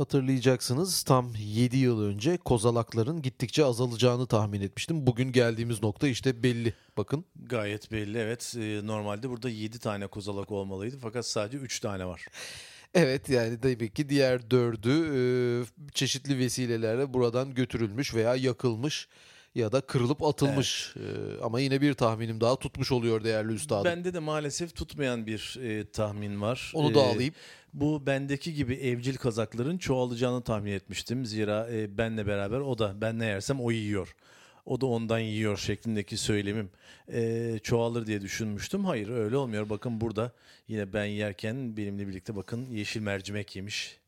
Hatırlayacaksınız tam 7 yıl önce kozalakların gittikçe azalacağını tahmin etmiştim. Bugün geldiğimiz nokta işte belli. Bakın Gayet belli evet. Ee, normalde burada 7 tane kozalak olmalıydı fakat sadece 3 tane var. Evet yani demek ki diğer dördü e, çeşitli vesilelerle buradan götürülmüş veya yakılmış ya da kırılıp atılmış. E, ama yine bir tahminim daha tutmuş oluyor değerli üstadım. Bende de maalesef tutmayan bir e, tahmin var. Onu da alayım. Bu bendeki gibi evcil kazakların çoğalacağını tahmin etmiştim. Zira e, benle beraber o da ben ne yersem o yiyor. O da ondan yiyor şeklindeki söylemim e, çoğalır diye düşünmüştüm. Hayır öyle olmuyor. Bakın burada yine ben yerken benimle birlikte bakın yeşil mercimek yemiş.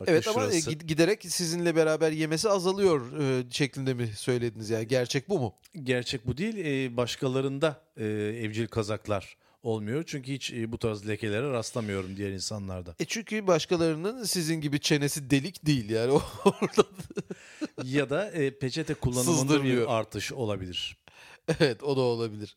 Bakın Evet ama e, şurası. gid- giderek sizinle beraber yemesi azalıyor e, şeklinde mi söylediniz yani gerçek bu mu? Gerçek bu değil. Ee, başkalarında e, evcil kazaklar olmuyor. Çünkü hiç e, bu tarz lekelere rastlamıyorum diğer insanlarda. E çünkü başkalarının sizin gibi çenesi delik değil yani orada. ya da e, peçete kullanımında bir artış olabilir. Evet o da olabilir.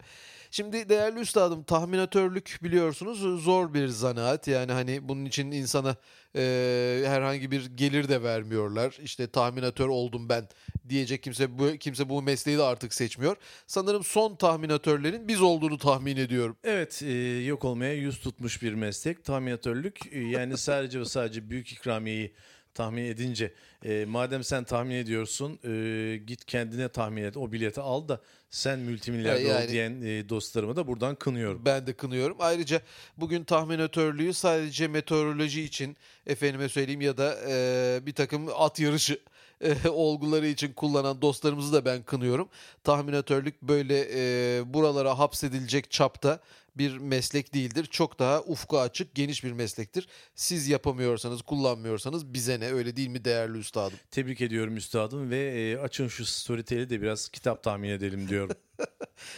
Şimdi değerli üstadım tahminatörlük biliyorsunuz zor bir zanaat. Yani hani bunun için insana e, herhangi bir gelir de vermiyorlar. İşte tahminatör oldum ben diyecek kimse bu kimse bu mesleği de artık seçmiyor. Sanırım son tahminatörlerin biz olduğunu tahmin ediyorum. Evet e, yok olmaya yüz tutmuş bir meslek. Tahminatörlük yani sadece ve sadece büyük ikramiyeyi tahmin edince e, madem sen tahmin ediyorsun e, git kendine tahmin et o bileti al da sen multimilyarder Yani- ol diyen e, dostlarımı da buradan kınıyorum. Ben de kınıyorum. Ayrıca bugün tahminatörlüğü sadece meteoroloji için efendime söyleyeyim ya da e, bir takım at yarışı e, olguları için kullanan dostlarımızı da ben kınıyorum. Tahminatörlük böyle e, buralara hapsedilecek çapta bir meslek değildir. Çok daha ufku açık, geniş bir meslektir. Siz yapamıyorsanız, kullanmıyorsanız bize ne öyle değil mi değerli üstadım? Tebrik ediyorum üstadım ve e, açın şu storytel'i de biraz kitap tahmin edelim diyorum.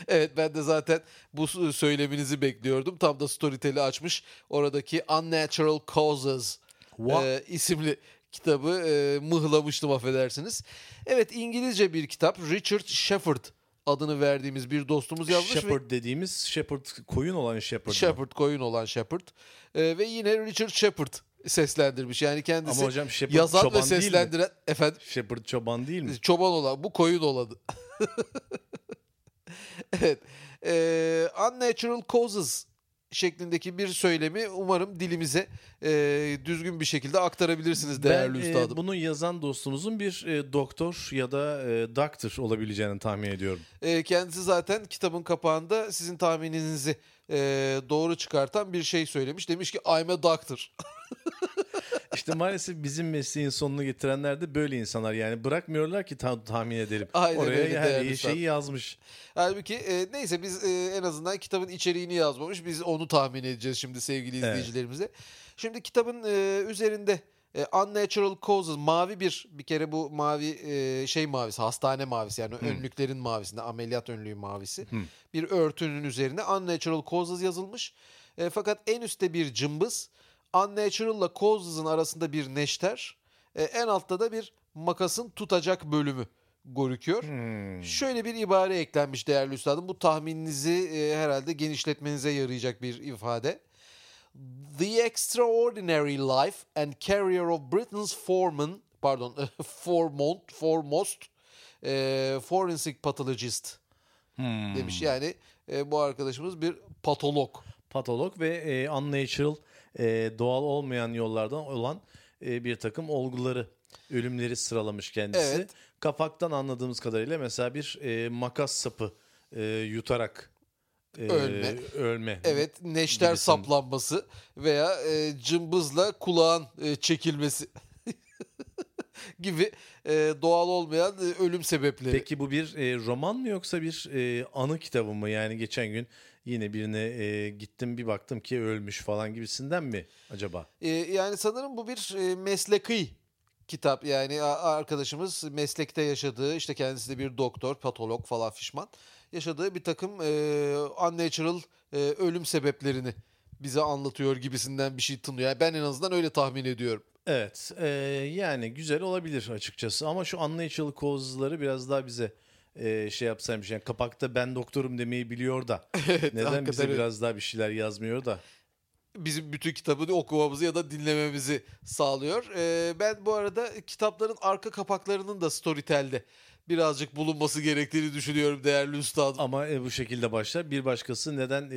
Evet ben de zaten bu söyleminizi bekliyordum. Tam da Storytel'i açmış. Oradaki Unnatural Causes What? e, isimli kitabı e, mıhlamıştım affedersiniz. Evet İngilizce bir kitap. Richard Shepard adını verdiğimiz bir dostumuz yazmış. ve- Shepherd dediğimiz Shepherd koyun olan Shepherd. mı? Shepard koyun olan Shepard. E, ve yine Richard Shepard seslendirmiş. Yani kendisi Ama hocam Shepherd yazan çoban ve değil mi? seslendiren efendim Shepherd çoban değil mi? Çoban olan bu koyun olanı. evet. Ee, unnatural causes şeklindeki bir söylemi umarım dilimize e, düzgün bir şekilde aktarabilirsiniz değerli ben e, üstadım. bunu yazan dostumuzun bir e, doktor ya da e, doctor olabileceğini tahmin ediyorum. E, kendisi zaten kitabın kapağında sizin tahmininizi e, doğru çıkartan bir şey söylemiş. Demiş ki I'm a doctor. İşte maalesef bizim mesleğin sonunu getirenler de böyle insanlar. Yani bırakmıyorlar ki ta- tahmin edelim. Aynen Oraya değerli şeyi üstad. yazmış. Halbuki e, neyse biz e, en azından kitabın içeriğini yazmamış. Biz onu tahmin edeceğiz şimdi sevgili Evet. izleyicilerimize. Şimdi kitabın e, üzerinde e, Unnatural Causes mavi bir bir kere bu mavi e, şey mavisi hastane mavisi yani önlüklerin mavisinde ameliyat önlüğü mavisi. Bir örtünün üzerine Unnatural Causes yazılmış. E, fakat en üstte bir cımbız Unnatural'la Causes'ın arasında bir neşter e, en altta da bir makasın tutacak bölümü görüküyor. Şöyle bir ibare eklenmiş değerli üstadım. Bu tahmininizi e, herhalde genişletmenize yarayacak bir ifade. The extraordinary life and career of Britain's foreman, pardon, foremost, foremost e, forensic pathologist demiş. Yani e, bu arkadaşımız bir patolog. Patolog ve e, unnatural e, doğal olmayan yollardan olan e, bir takım olguları, ölümleri sıralamış kendisi. Evet. Kapaktan anladığımız kadarıyla mesela bir e, makas sapı e, yutarak e, Ölme. ölme. Evet, neşter Gibisin. saplanması veya e, cımbızla kulağın e, çekilmesi gibi e, doğal olmayan e, ölüm sebepleri. Peki bu bir e, roman mı yoksa bir e, anı kitabı mı? Yani geçen gün yine birine e, gittim bir baktım ki ölmüş falan gibisinden mi acaba? E, yani sanırım bu bir e, mesleki kitap. Yani arkadaşımız meslekte yaşadığı işte kendisi de bir doktor, patolog falan fişman. Yaşadığı bir takım e, unnatural e, ölüm sebeplerini bize anlatıyor gibisinden bir şey tınlıyor. Yani ben en azından öyle tahmin ediyorum. Evet e, yani güzel olabilir açıkçası ama şu unnatural causes'ları biraz daha bize e, şey yapsaymış. Yani kapakta ben doktorum demeyi biliyor da neden hakikaten bize öyle. biraz daha bir şeyler yazmıyor da. bizim bütün kitabını okumamızı ya da dinlememizi sağlıyor. Ee, ben bu arada kitapların arka kapaklarının da Storytel'de birazcık bulunması gerektiğini düşünüyorum değerli üstadım. Ama e, bu şekilde başlar. Bir başkası neden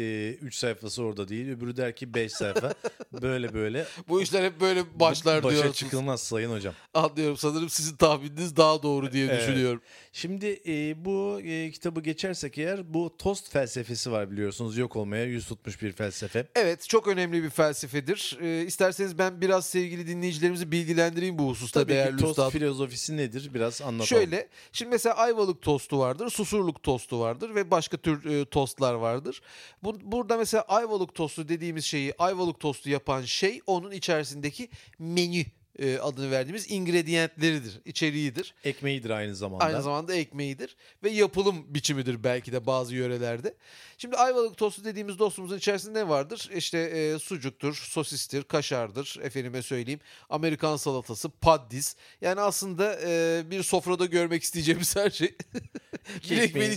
3 sayfası orada değil, öbürü der ki 5 sayfa. böyle böyle. Bu işler hep böyle başlar Başa diyorsunuz. çıkılmaz sayın hocam. Anlıyorum. Sanırım sizin tahmininiz daha doğru diye Evet. düşünüyorum. Şimdi e, bu e, kitabı geçersek eğer bu tost felsefesi var biliyorsunuz. Yok olmaya yüz tutmuş bir felsefe. Evet çok önemli bir felsefedir. Ee, isterseniz ben biraz sevgili dinleyicilerimizi bilgilendireyim bu hususta Tabii değerli ki tost üstadım. filozofisi nedir? Biraz anlatalım. Şöyle, şimdi mesela ayvalık tostu vardır, susurluk tostu vardır ve başka tür e, tostlar vardır. Bu, burada mesela ayvalık tostu dediğimiz şeyi, ayvalık tostu yapan şey onun içerisindeki menü e, adını verdiğimiz ingredientleridir, içeriğidir. Ekmeğidir aynı zamanda. Aynı zamanda ekmeğidir ve yapılım biçimidir belki de bazı yörelerde. Şimdi ayvalık tostu dediğimiz dostumuzun içerisinde ne vardır? İşte e, sucuktur, sosistir, kaşardır, efendime söyleyeyim, Amerikan salatası, paddis. Yani aslında e, bir sofrada görmek isteyeceğimiz her şey bir ekmeğin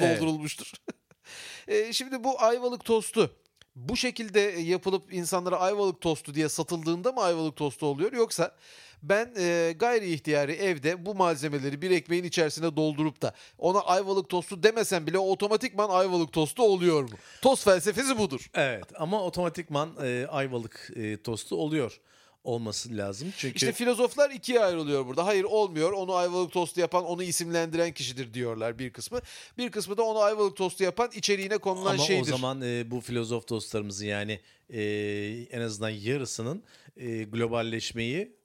Evet. doldurulmuştur. E, şimdi bu ayvalık tostu bu şekilde yapılıp insanlara ayvalık tostu diye satıldığında mı ayvalık tostu oluyor yoksa ben e, gayri ihtiyari evde bu malzemeleri bir ekmeğin içerisine doldurup da ona ayvalık tostu demesem bile otomatikman ayvalık tostu oluyor mu? Tost felsefesi budur. Evet ama otomatikman e, ayvalık e, tostu oluyor olması lazım. Çünkü İşte filozoflar ikiye ayrılıyor burada. Hayır olmuyor. Onu ayvalık tostu yapan, onu isimlendiren kişidir diyorlar bir kısmı. Bir kısmı da onu ayvalık tostu yapan içeriğine konulan ama şeydir. o zaman e, bu filozof dostlarımızın yani e, en azından yarısının e, globalleşmeyi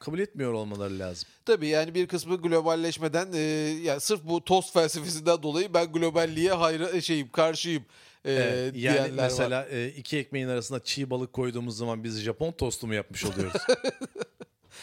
kabul etmiyor olmaları lazım. Tabii yani bir kısmı globalleşmeden e, yani sırf bu tost felsefesinden dolayı ben globalliğe hayra şeyim karşıyım e, Evet, yani diyenler var. mesela e, iki ekmeğin arasında çiğ balık koyduğumuz zaman biz Japon tostu mu yapmış oluyoruz?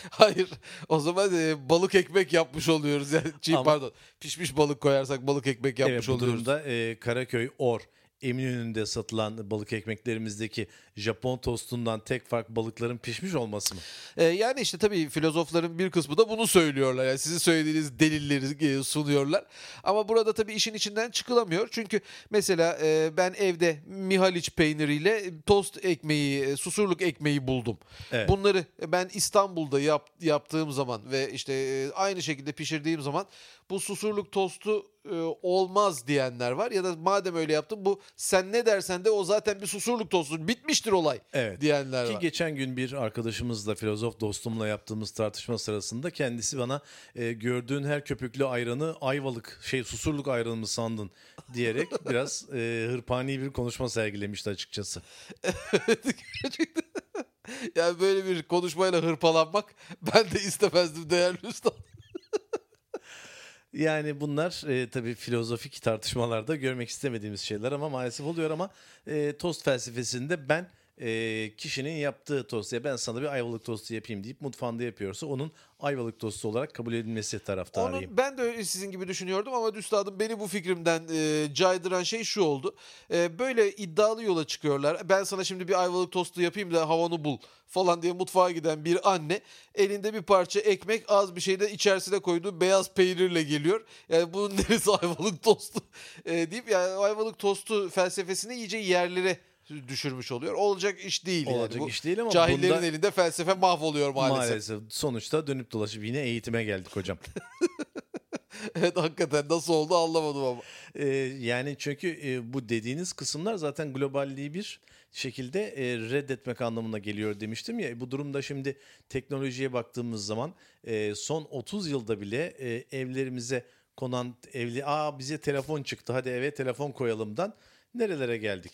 Hayır o zaman e, balık ekmek yapmış oluyoruz yani çiğ Ama- pardon pişmiş balık koyarsak balık ekmek yapmış evet bu oluyoruz. durumda e, Karaköy, Or, Eminönü'nde satılan balık ekmeklerimizdeki Japon tostundan tek fark balıkların pişmiş olması mı? E, yani işte tabii filozofların bir kısmı da bunu söylüyorlar. Yani sizin söylediğiniz delilleri e, sunuyorlar. Ama burada tabii işin içinden çıkılamıyor. Çünkü mesela e, ben evde Mihaliç peyniriyle tost ekmeği, e, susurluk ekmeği buldum. Evet. Bunları ben İstanbul'da yap, yaptığım zaman ve işte e, aynı şekilde pişirdiğim zaman bu susurluk tostu olmaz diyenler var. Ya da madem öyle yaptın bu sen ne dersen de o zaten bir susurluk tostu. Bitmiştir olay Evet. diyenler Ki var. geçen gün bir arkadaşımızla, filozof dostumla yaptığımız tartışma sırasında kendisi bana e, gördüğün her köpüklü ayranı ayvalık, şey susurluk ayranı mı sandın diyerek biraz e, hırpani bir konuşma sergilemişti açıkçası. Gerçekten. yani böyle bir konuşmayla hırpalanmak ben de istemezdim değerli usta. Yani bunlar e, tabii filozofik tartışmalarda görmek istemediğimiz şeyler ama maalesef oluyor ama e, tost felsefesinde ben e, kişinin yaptığı tost ya ben sana bir ayvalık tostu yapayım deyip mutfağında yapıyorsa onun ayvalık tostu olarak kabul edilmesi taraftarıyım. Onu ben de öyle sizin gibi düşünüyordum ama üstadım beni bu fikrimden e, caydıran şey şu oldu. E, böyle iddialı yola çıkıyorlar. Ben sana şimdi bir ayvalık tostu yapayım da havanı bul falan diye mutfağa giden bir anne elinde bir parça ekmek az bir şey de içerisine koyduğu beyaz peynirle geliyor. Yani bunun neresi ayvalık tostu e, deyip yani ayvalık tostu felsefesini iyice yerlere düşürmüş oluyor. Olacak iş değil yani. Olacak Bu iş değil ama Cahillerin bunda- elinde felsefe mahvoluyor maalesef. Maalesef. Sonuçta dönüp dolaşıp yine eğitime geldik hocam. evet hakikaten nasıl oldu anlamadım ama. Ee, yani çünkü e, bu dediğiniz kısımlar zaten globalliği bir şekilde e, reddetmek anlamına geliyor demiştim ya. Bu durumda şimdi teknolojiye baktığımız zaman e, son 30 yılda bile e, evlerimize konan evli aa bize telefon çıktı hadi eve telefon koyalımdan nerelere geldik?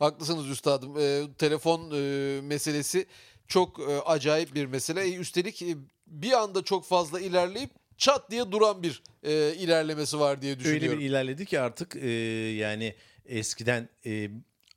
Haklısınız üstadım. Ee, telefon e, meselesi çok e, acayip bir mesele. E, üstelik e, bir anda çok fazla ilerleyip çat diye duran bir e, ilerlemesi var diye düşünüyorum. Öyle bir ilerledi ki artık e, yani eskiden e,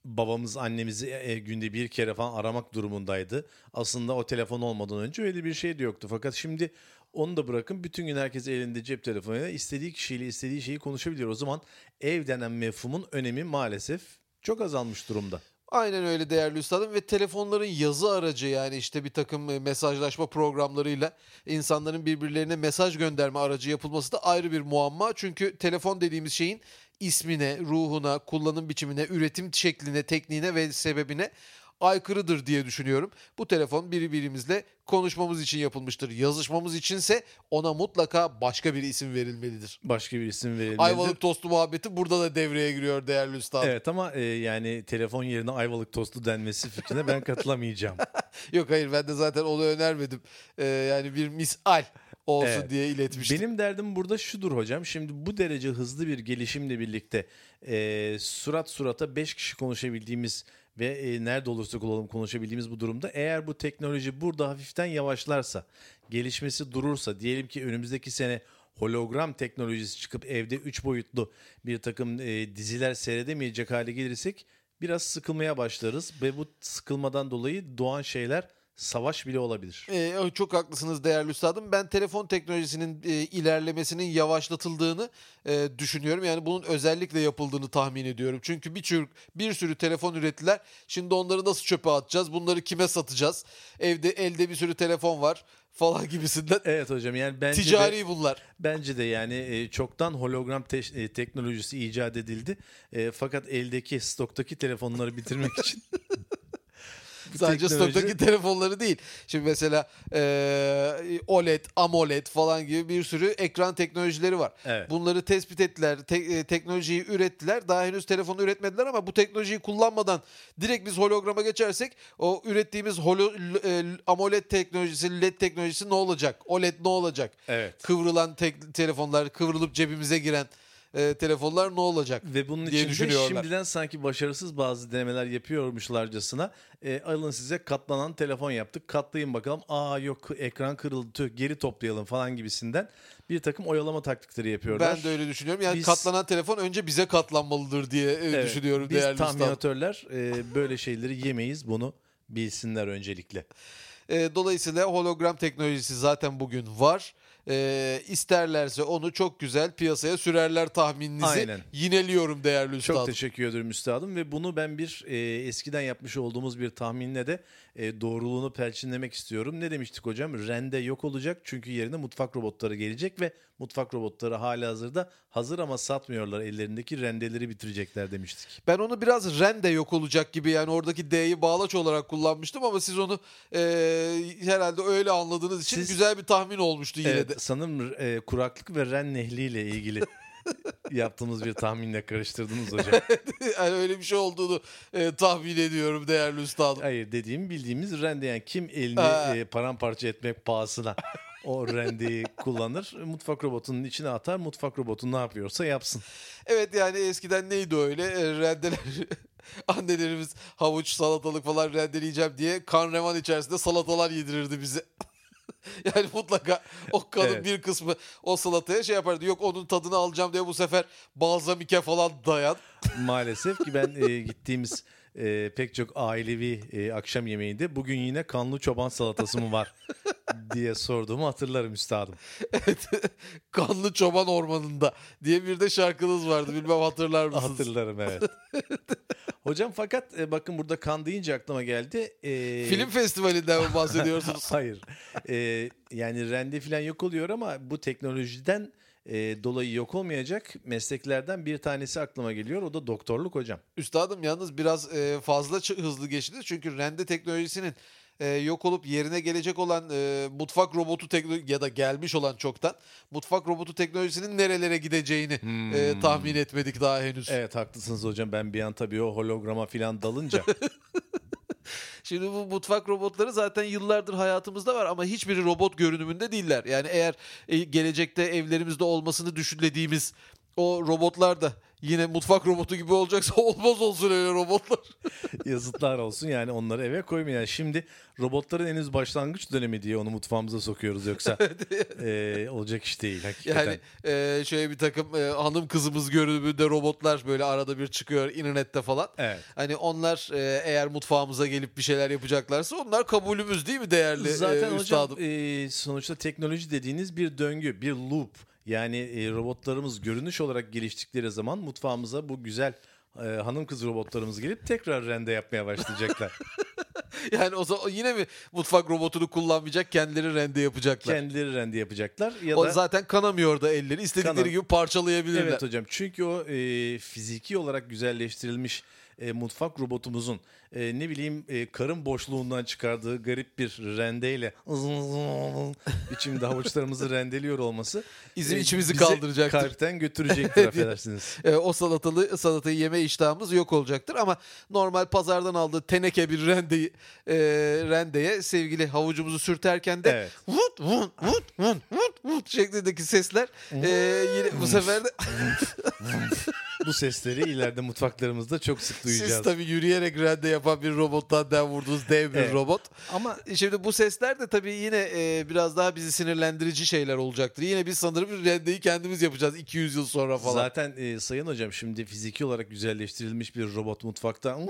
babamız annemizi e, günde bir kere falan aramak durumundaydı. Aslında o telefon olmadan önce öyle bir şey de yoktu. Fakat şimdi onu da bırakın bütün gün herkes elinde cep telefonuyla istediği kişiyle istediği şeyi konuşabiliyor. O zaman ev denen mefhumun önemi maalesef çok azalmış durumda. Aynen öyle değerli üstadım ve telefonların yazı aracı yani işte bir takım e, mesajlaşma programlarıyla insanların birbirlerine mesaj gönderme aracı yapılması da ayrı bir muamma. Çünkü telefon dediğimiz şeyin ismine, ruhuna, kullanım biçimine, üretim şekline, tekniğine ve sebebine aykırıdır diye düşünüyorum. Bu telefon birbirimizle konuşmamız için yapılmıştır. Yazışmamız içinse ona mutlaka başka bir isim verilmelidir. Başka bir isim verilmelidir. Ayvalık tostu muhabbeti burada da devreye giriyor değerli üstad. Evet ama e, yani telefon yerine ayvalık tostu denmesi fikrine ben katılamayacağım. Yok hayır ben de zaten onu önermedim. Ee, yani bir misal olsun Evet. diye iletmiştim. Benim derdim burada şudur hocam. Şimdi bu derece hızlı bir gelişimle birlikte e, surat surata 5 kişi konuşabildiğimiz ve e, nerede olursak olalım konuşabildiğimiz bu durumda. Eğer bu teknoloji burada hafiften yavaşlarsa, gelişmesi durursa diyelim ki önümüzdeki sene hologram teknolojisi çıkıp evde 3 boyutlu bir takım e, diziler seyredemeyecek hale gelirsek biraz sıkılmaya başlarız. Ve bu sıkılmadan dolayı doğan şeyler savaş bile olabilir. Ee, çok haklısınız değerli üstadım. Ben telefon teknolojisinin e, ilerlemesinin yavaşlatıldığını e, düşünüyorum. Yani bunun özellikle yapıldığını tahmin ediyorum. Çünkü bir sürü, bir sürü telefon ürettiler. Şimdi onları nasıl çöpe atacağız? Bunları kime satacağız? Evde elde bir sürü telefon var falan gibisinden. Evet hocam yani bence de- Ticari bunlar. Bence de yani e, çoktan hologram te- e, teknolojisi icat edildi. E, fakat eldeki stoktaki telefonları bitirmek için Sadece teknoloji- stoktaki telefonları değil. Şimdi mesela e, OLED, AMOLED falan gibi bir sürü ekran teknolojileri var. Evet. Bunları tespit ettiler, te- e, teknolojiyi ürettiler. Daha henüz telefonu üretmediler ama bu teknolojiyi kullanmadan direkt biz holograma geçersek o ürettiğimiz holo, e, AMOLED teknolojisi, LED teknolojisi ne olacak? OLED ne olacak? Evet. Kıvrılan tek- telefonlar, kıvrılıp cebimize giren e, telefonlar ne olacak? Ve bunun diye için de düşünüyorlar. şimdiden sanki başarısız bazı denemeler yapıyormuşlarcasına e, alın size katlanan telefon yaptık. Katlayın bakalım. Aa yok ekran kırıldı tüh geri toplayalım falan gibisinden bir takım oyalama taktikleri yapıyorlar. Ben de öyle düşünüyorum. Yani Biz- katlanan telefon önce bize katlanmalıdır diye e, Evet, düşünüyorum Biz değerli üstadım. tahminatörler e, böyle şeyleri yemeyiz bunu bilsinler öncelikle. E, dolayısıyla hologram teknolojisi zaten bugün var. E, isterlerse onu çok güzel piyasaya sürerler tahmininizi. Aynen. Yineliyorum değerli üstadım. Çok teşekkür ederim üstadım ve bunu ben bir e, eskiden yapmış olduğumuz bir tahminle de e, doğruluğunu perçinlemek istiyorum. Ne demiştik hocam? Rende yok olacak çünkü yerine mutfak robotları gelecek ve mutfak robotları hala hazırda hazır ama satmıyorlar ellerindeki rendeleri bitirecekler demiştik. Ben onu biraz rende yok olacak gibi yani oradaki D'yi bağlaç olarak kullanmıştım ama siz onu e, herhalde öyle anladığınız için Siz- güzel bir tahmin olmuştu yine Evet, de. sanırım e, kuraklık ve ren nehliyle ilgili yaptığımız bir tahminle karıştırdınız hocam. yani öyle bir şey olduğunu e, tahmin ediyorum değerli üstadım. Hayır dediğim bildiğimiz rende yani kim elini e, paramparça etmek pahasına o rendeyi kullanır. Mutfak robotunun içine atar. Mutfak robotu ne yapıyorsa yapsın. Evet yani eskiden neydi öyle E, rendeler annelerimiz havuç salatalık falan rendeleyeceğim diye kan revan içerisinde salatalar yedirirdi bize. yani mutlaka o kanın Evet. bir kısmı o salataya şey yapardı. Yok onun tadını alacağım diye bu sefer balzamike falan dayan. Maalesef ki ben e, gittiğimiz e, pek çok ailevi e, akşam yemeğinde bugün yine kanlı çoban salatası mı var diye sorduğumu hatırlarım üstadım. Kanlı Çoban Ormanı'nda diye bir de şarkınız vardı. Bilmem hatırlar mısınız? Hatırlarım evet. Hocam fakat e, bakın burada kan deyince aklıma geldi. E, Film festivalinden mi bahsediyorsunuz? Hayır. E, yani rende falan yok oluyor ama bu teknolojiden e, dolayı yok olmayacak mesleklerden bir tanesi aklıma geliyor. O da doktorluk hocam. Üstadım yalnız biraz e, fazla hızlı geçti. Çünkü rende teknolojisinin e, yok olup yerine gelecek olan e, mutfak robotu teknoloji ya da gelmiş olan çoktan mutfak robotu teknolojisinin nerelere gideceğini e, tahmin etmedik daha henüz. Evet haklısınız hocam. Ben bir an tabii o holograma falan dalınca Şimdi bu mutfak robotları zaten yıllardır hayatımızda var ama hiçbiri robot görünümünde değiller. Yani eğer e, gelecekte evlerimizde olmasını düşünlediğimiz o robotlar da yine mutfak robotu gibi olacaksa olmaz olsun öyle robotlar. yazıtlar olsun yani onları eve koymayın. Yani şimdi robotların henüz başlangıç dönemi diye onu mutfağımıza sokuyoruz yoksa e, olacak iş değil hakikaten. Yani e, şöyle bir takım e, hanım kızımız görünümünde robotlar böyle arada bir çıkıyor internette falan. Evet. Hani onlar e, eğer mutfağımıza gelip bir şeyler yapacaklarsa onlar kabulümüz değil mi değerli Zaten e, hocam üstadım? e, sonuçta teknoloji dediğiniz bir döngü, bir loop. Yani e, robotlarımız görünüş olarak geliştikleri zaman mutfağımıza bu güzel e, hanım kız robotlarımız gelip tekrar rende yapmaya başlayacaklar. Yani o zaman yine mi mutfak robotunu kullanmayacak kendileri rende yapacaklar? Kendileri rende yapacaklar ya o da zaten kanamıyor da elleri. istedikleri Kanam- gibi parçalayabilirler. Evet hocam çünkü o e, fiziki olarak güzelleştirilmiş e, mutfak robotumuzun e, ne bileyim e, karın boşluğundan çıkardığı garip bir rendeyle biçimde havuçlarımızı rendeliyor olması Bizim e, içimizi bizi kaldıracaktır. kalpten götürecektir affedersiniz. E, o salatalı salatayı yeme iştahımız yok olacaktır ama normal pazardan aldığı teneke bir rendeyi e, rendeye sevgili havucumuzu sürterken de Evet. vut vut vut vut vut vut şeklindeki sesler e, yine bu sefer de Bu sesleri ileride mutfaklarımızda çok sık duyacağız. siz tabii yürüyerek rende yapan bir robottan den vurduğunuz dev bir Evet. robot. Ama Şimdi bu sesler de tabii yine e, biraz daha bizi sinirlendirici şeyler olacaktır. Yine biz sanırım rendeyi kendimiz yapacağız 200 yıl sonra falan. Zaten e, sayın hocam şimdi fiziki olarak güzelleştirilmiş bir robot mutfakta vuf,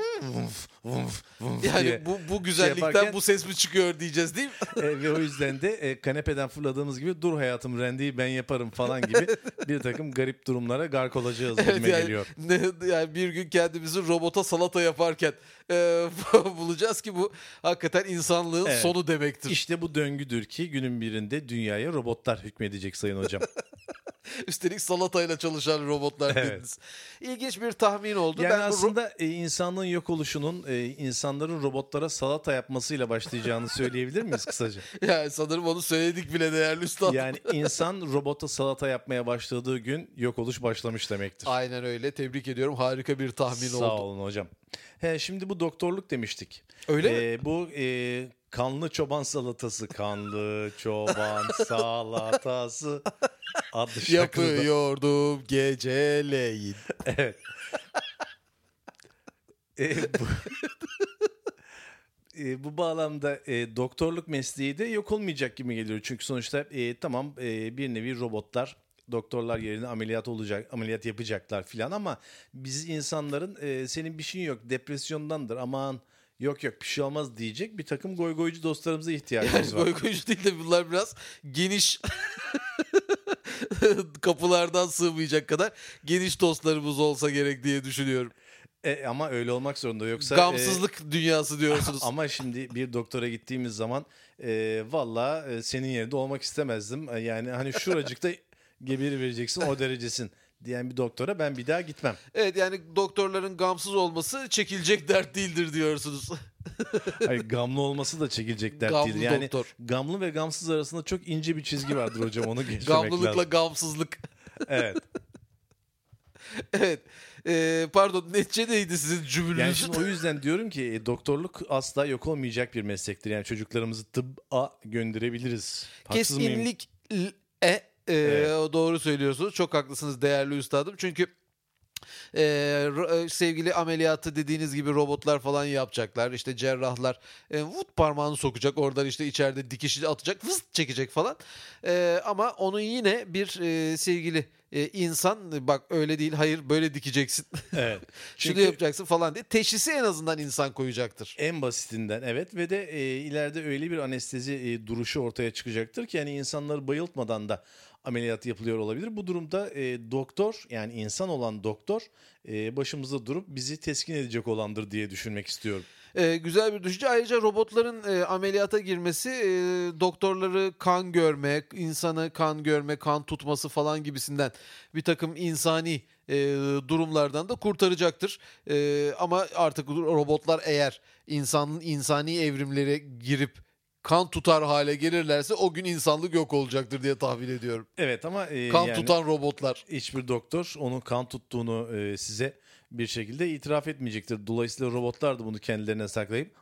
vuf, vuf yani bu, bu güzellikten yaparken- bu ses mi çıkıyor diyeceğiz değil mi? E, ve o yüzden de e, kanepeden fırladığımız gibi dur hayatım rendeyi ben yaparım falan gibi bir takım garip durumlara gark olacağız Evet, yani, geliyor. ne- yani bir gün kendimizi robota salata yaparken e, bulacağız ki bu hakikaten insanlığın Evet. sonu demektir. İşte bu döngüdür ki günün birinde dünyaya robotlar hükmedecek sayın hocam. Üstelik salatayla çalışan robotlar Evet. dediniz. İlginç bir tahmin oldu. Yani ben bu aslında e, insanlığın yok oluşunun e, insanların robotlara salata yapmasıyla başlayacağını söyleyebilir miyiz kısaca? yani sanırım onu söyledik bile değerli üstad. Yani insan robota salata yapmaya başladığı gün yok oluş başlamış demektir. Aynen öyle. Tebrik ediyorum. Harika bir tahmin Sağ oldu. olun hocam. He, şimdi bu doktorluk demiştik. Öyle mi? Ee, Bu e, kanlı çoban salatası, kanlı çoban salatası adlı şarkıda. Yapıyordum geceleyin. Evet. E, bu, E, bu bağlamda e, doktorluk mesleği de yok olmayacak gibi geliyor. Çünkü sonuçta e, tamam e, bir nevi robotlar doktorlar yerine ameliyat olacak, ameliyat yapacaklar filan ama biz insanların e, senin bir şeyin yok, depresyondandır aman yok yok bir şey olmaz diyecek bir takım goygoycu dostlarımıza ihtiyacımız Yani var. goy goycu değil de bunlar biraz geniş kapılardan sığmayacak kadar geniş dostlarımız olsa gerek diye düşünüyorum. E, ama öyle olmak zorunda yoksa... e, Gamsızlık dünyası diyorsunuz. Ama şimdi bir doktora gittiğimiz zaman e, valla e, senin yerinde olmak istemezdim. E, yani hani şuracıkta geberi vereceksin o derecesin diyen bir doktora ben bir daha gitmem. Evet yani doktorların gamsız olması çekilecek dert değildir diyorsunuz. Hayır gamlı olması da çekilecek dert Gamlı değil. Yani doktor. gamlı ve gamsız arasında çok ince bir çizgi vardır hocam onu geçmemek Gamlılıkla lazım. gamsızlık. Evet. Evet. Ee, pardon netçe neydi sizin cümleniz? Yani şimdi o yüzden diyorum ki e, doktorluk asla yok olmayacak bir meslektir. Yani çocuklarımızı tıbba gönderebiliriz. Haksız mıyım? Kesinlik e, e, Evet. doğru söylüyorsunuz. Çok haklısınız değerli üstadım. Çünkü e, ro- e, sevgili ameliyatı dediğiniz gibi robotlar falan yapacaklar. İşte cerrahlar e, vut parmağını sokacak. Oradan işte içeride dikişi atacak. Vıst çekecek falan. E, ama onu yine bir e, sevgili e, insan bak öyle değil hayır böyle dikeceksin. Evet. Şunu yapacaksın falan diye. Teşhisi en azından insan koyacaktır. En basitinden evet ve de e, ileride öyle bir anestezi e, duruşu ortaya çıkacaktır ki yani insanları bayıltmadan da ameliyat yapılıyor olabilir. Bu durumda e, doktor yani insan olan doktor e, başımızda durup bizi teskin edecek olandır diye düşünmek istiyorum. Ee, güzel bir düşünce. Ayrıca robotların e, ameliyata girmesi e, doktorları kan görme, insanı kan görme, kan tutması falan gibisinden bir takım insani e, durumlardan da kurtaracaktır. E, ama artık robotlar eğer insanın insani evrimlere girip kan tutar hale gelirlerse o gün insanlık yok olacaktır diye tahmin ediyorum. Evet ama e, Kan yani tutan robotlar. hiçbir doktor onun kan tuttuğunu e, size bir şekilde itiraf etmeyecektir. Dolayısıyla robotlar da bunu kendilerine saklayıp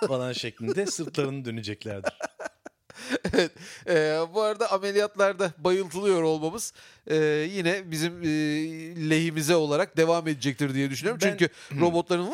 falan şeklinde sırtlarını döneceklerdir. evet. Ee, bu arada ameliyatlarda bayıltılıyor olmamız e, yine bizim e, lehimize olarak devam edecektir diye düşünüyorum. Ben- Çünkü robotların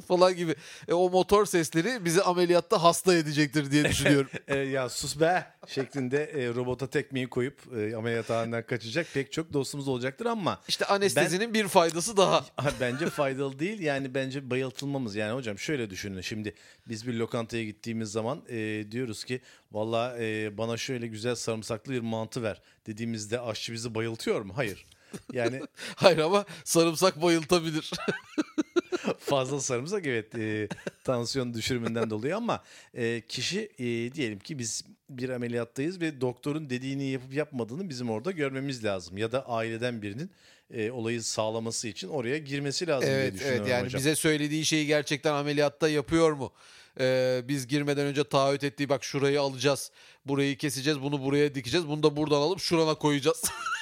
falan gibi e, o motor sesleri bizi ameliyatta hasta edecektir diye düşünüyorum. E, ya sus be şeklinde e, robota tekmeyi koyup e, ameliyathaneden kaçacak pek çok dostumuz olacaktır ama İşte anestezinin bir faydası daha. Ha, bence faydalı değil yani bence bayıltılmamız yani hocam şöyle düşünün şimdi biz bir lokantaya gittiğimiz zaman e, diyoruz ki valla e, bana şöyle güzel sarımsaklı bir mantı ver dediğimizde aşçı bizi bayıltıyor mu? Hayır. Yani Hayır ama sarımsak bayıltabilir. fazla sarımsak evet e, tansiyon düşürümünden dolayı ama e, kişi e, diyelim ki biz bir ameliyattayız ve doktorun dediğini yapıp yapmadığını bizim orada görmemiz lazım. Ya da aileden birinin e, olayı sağlaması için oraya girmesi lazım diye Evet düşünüyorum evet yani hocam. bize söylediği şeyi gerçekten ameliyatta yapıyor mu? Ee, biz girmeden önce taahhüt ettiği bak şurayı alacağız, burayı keseceğiz, bunu buraya dikeceğiz, bunu da buradan alıp şurana koyacağız.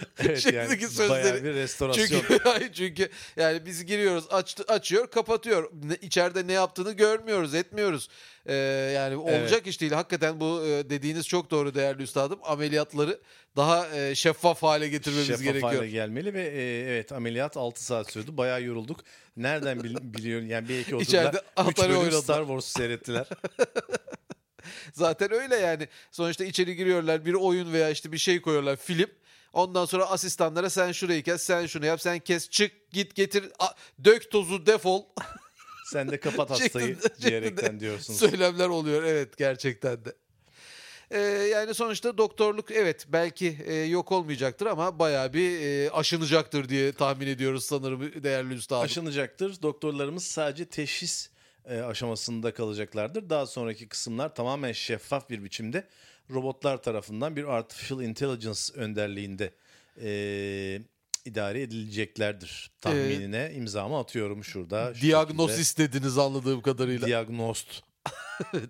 evet, yani sözleri- bayağı bir restorasyon. çünkü çünkü yani biz giriyoruz, aç, açıyor, kapatıyor. Ne, içeride ne yaptığını görmüyoruz, etmiyoruz. Ee, yani olacak iş değil. Hakikaten bu e, dediğiniz çok doğru değerli üstadım. Ameliyatları daha e, şeffaf hale getirmemiz Şeffaf gerekiyor. hale gelmeli ve e, evet ameliyat 6 saat sürdü. Bayağı yorulduk. Nereden bil, biliyorum yani belki İçeride oturdular 3 Atari bölüm oynadılar. Star Wars seyrettiler. Zaten öyle yani. Sonuçta içeri giriyorlar bir oyun veya işte bir şey koyuyorlar film. Ondan sonra asistanlara sen şurayı kes, sen şunu yap, sen kes, çık, git, getir, a- dök tozu, defol Sen de kapat hastayı diyerekten diyorsunuz. söylemler oluyor. Evet gerçekten de. Ee, yani sonuçta doktorluk evet belki e, yok olmayacaktır ama bayağı bir e, aşınacaktır diye tahmin ediyoruz sanırım değerli üstadım. Aşınacaktır. Doktorlarımız sadece teşhis e, aşamasında kalacaklardır. Daha sonraki kısımlar tamamen şeffaf bir biçimde robotlar tarafından bir artificial intelligence önderliğinde e, idare edileceklerdir. Tahminine imzamı atıyorum şurada. şu Diagnosis dediniz anladığım kadarıyla. Diagnost.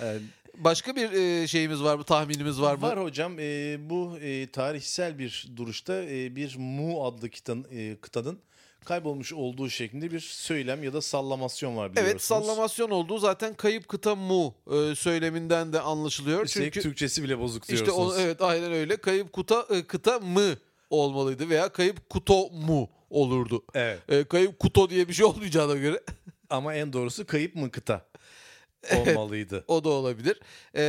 E, Başka bir e, şeyimiz var mı, tahminimiz var mı? Var hocam e, bu e, tarihsel bir duruşta e, bir Mu adlı kitanın, e, kıtanın kaybolmuş olduğu şeklinde bir söylem ya da sallamasyon var biliyorsunuz. Evet sallamasyon olduğu zaten kayıp kıta mu e, söyleminden de anlaşılıyor. Üstelik Çünkü Türkçesi bile bozuk işte diyorsunuz. o, evet aynen öyle. Kayıp kuta e, kıta mı olmalıydı veya kayıp kuto mu olurdu. Evet. E, kayıp kuto diye bir şey olmayacağına göre Ama en doğrusu kayıp mı kıta olmalıydı. o da olabilir. E,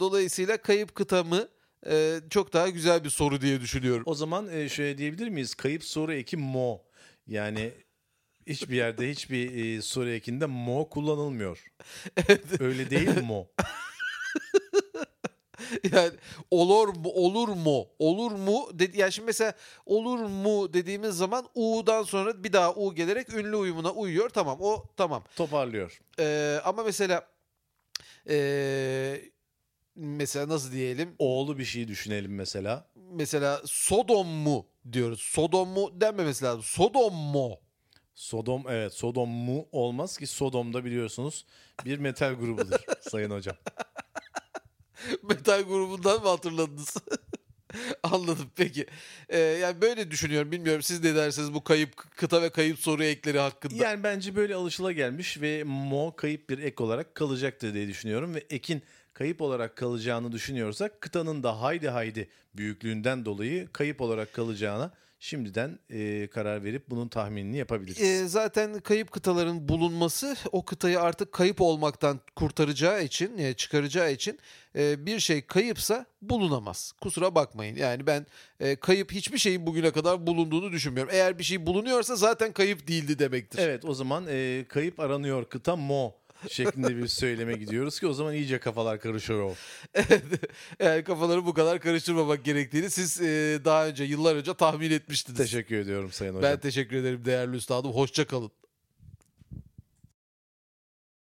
dolayısıyla kayıp kıta mı e, çok daha güzel bir soru diye düşünüyorum. O zaman e, şöyle diyebilir miyiz? Kayıp soru eki mo. Yani hiçbir yerde hiçbir e, soru ekinde mo kullanılmıyor. Öyle değil mo? Yani olur mu olur mu olur mu dedi yani şimdi mesela olur mu dediğimiz zaman u'dan sonra bir daha u gelerek ünlü uyumuna uyuyor tamam o tamam Toparlıyor. Ee, ama mesela ee, mesela nasıl diyelim Oğlu bir şey düşünelim mesela. mesela Sodom mu diyoruz Sodom mu denmemesi lazım Sodom mu Sodom evet Sodom mu olmaz ki Sodom'da biliyorsunuz bir metal grubudur sayın hocam. metal grubundan mı hatırladınız? Anladım peki. Ee, yani böyle düşünüyorum bilmiyorum siz ne dersiniz bu kayıp kıta ve kayıp soru ekleri hakkında. Yani bence böyle alışıla gelmiş ve mo kayıp bir ek olarak kalacaktır diye düşünüyorum ve ekin kayıp olarak kalacağını düşünüyorsak kıtanın da haydi haydi büyüklüğünden dolayı kayıp olarak kalacağına şimdiden e, karar verip bunun tahminini yapabiliriz. Ee, zaten kayıp kıtaların bulunması o kıtayı artık kayıp olmaktan kurtaracağı için, e, çıkaracağı için e, bir şey kayıpsa bulunamaz. Kusura bakmayın. Yani ben e, kayıp hiçbir şeyin bugüne kadar bulunduğunu düşünmüyorum. Eğer bir şey bulunuyorsa zaten kayıp değildi demektir. Evet o zaman e, kayıp aranıyor kıta mo şeklinde bir söyleme gidiyoruz ki o zaman iyice kafalar karışıyor o. yani kafaları bu kadar karıştırmamak gerektiğini siz e, daha önce yıllar önce tahmin etmiştiniz. Teşekkür ediyorum sayın hocam. Ben teşekkür ederim değerli üstadım. Hoşça kalın.